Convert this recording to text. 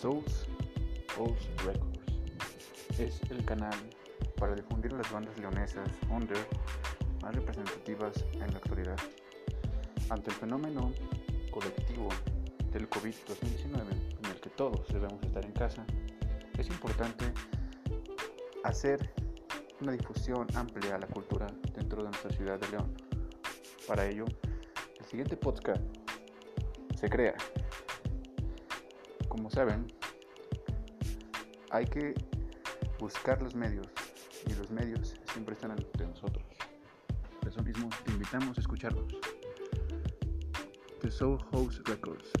Souls Post Records es el canal para difundir las bandas leonesas under más representativas en la actualidad. Ante el fenómeno colectivo del COVID-2019 en el que todos debemos estar en casa, es importante hacer una difusión amplia a la cultura dentro de nuestra ciudad de León. Para ello, el siguiente podcast se crea como saben, hay que buscar los medios y los medios siempre están ante nosotros. Por eso mismo te invitamos a escucharlos. The Soul House Records.